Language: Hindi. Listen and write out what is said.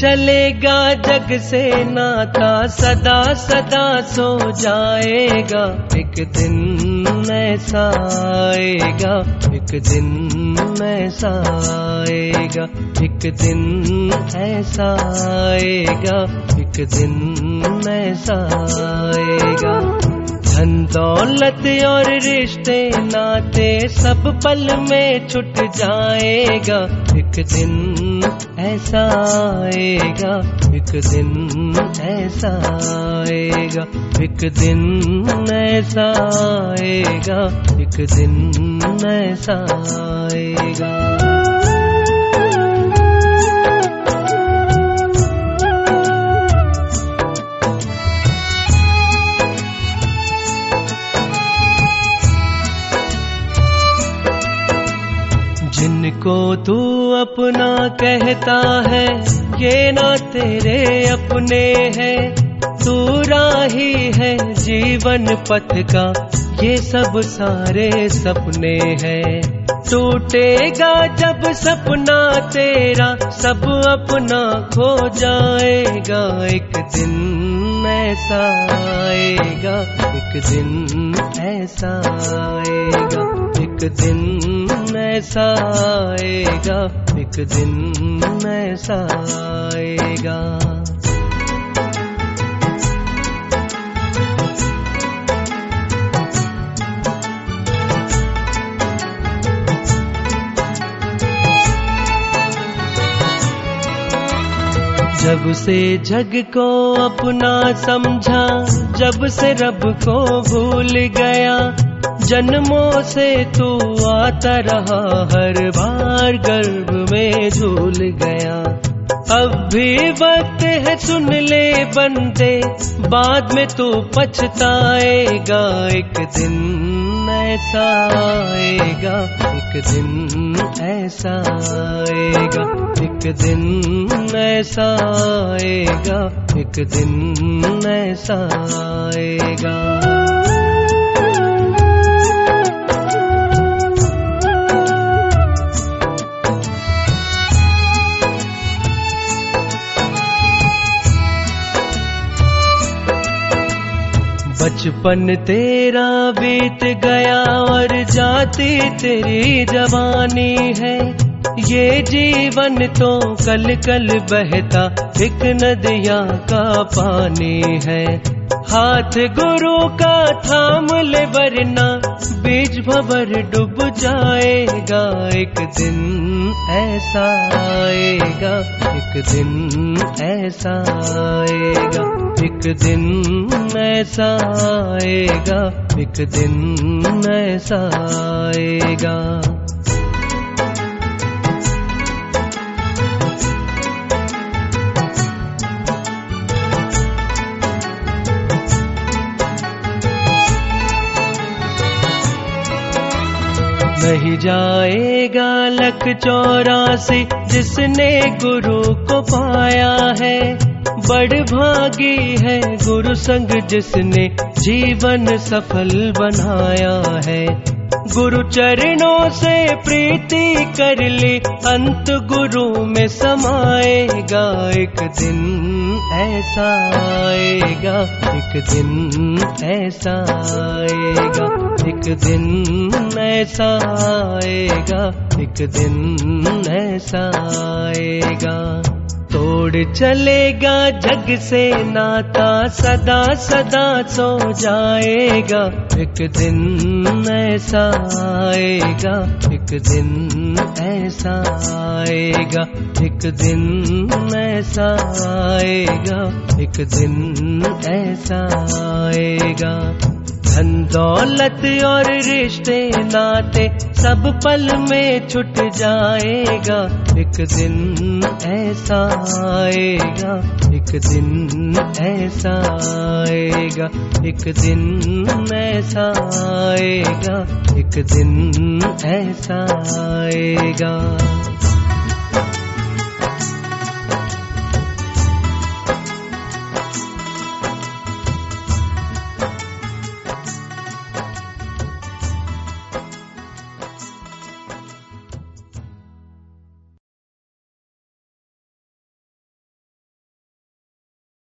चलेगा जग से नाता सदा सदा सो जाएगा। एक दिन ऐसा आएगा एक दिन ऐसा आएगा एक दिन ऐसा आएगा एक दिन ऐसा आएगा धन दौलत और रिश्ते नाते सब पल में छुट जाएगा, एक दिन ऐसा आएगा, एक दिन ऐसा आएगा, एक दिन ऐसा आएगा, एक दिन ऐसा आएगा। जिनको तू अपना कहता है ये ना तेरे अपने हैं। तू राही है जीवन पथ का, ये सब सारे सपने हैं। टूटेगा जब सपना तेरा, सब अपना खो जाएगा। एक दिन ऐसा आएगा, एक दिन ऐसा आएगा, एक दिन ऐसा आएगा। एक दिन ऐसा आएगा जब से जग को अपना समझा, जब से रब को भूल गया, जन्मों से तू आता रहा, हर बार गर्भ में झूल गया। अब भी वक्त है सुन ले बंदे बाद में तू पछताएगा एक दिन। ऐसा आएगा एक दिन ऐसा आएगा एक दिन ऐसा आएगा एक दिन ऐसा आएगा। बचपन तेरा बीत गया और जाती तेरी जवानी है। ये जीवन तो कल कल बहता, एक नदिया का पानी है। हाथ गुरु का थाम ले, वरना बीज भवर डूब जाएगा। एक दिन ऐसा आएगा, एक दिन ऐसा आएगा, एक दिन ऐसा आएगा, एक दिन ऐसा आएगा। नहीं जाएगा लख चौरासी जिसने गुरु को पाया है। बड़ भागी है गुरु संग जिसने जीवन सफल बनाया है। गुरु चरणों से प्रीति कर ले, अंत गुरु में समाएगा। एक दिन ऐसा आएगा, एक दिन ऐसा आएगा। एक दिन ऐसा आएगा, एक दिन ऐसा आएगा। तोड़ चलेगा, जग से नाता सदा सदा सो जाएगा। एक दिन ऐसा आएगा, एक दिन ऐसा आएगा। एक दिन ऐसा आएगा, एक दिन ऐसा आएगा। धन, दौलत और रिश्ते, नाते, सब पल में छुट जाएगा। एक दिन ऐसा आएगा, एक दिन ऐसा आएगा, एक दिन ऐसा आएगा, एक दिन ऐसा आएगा।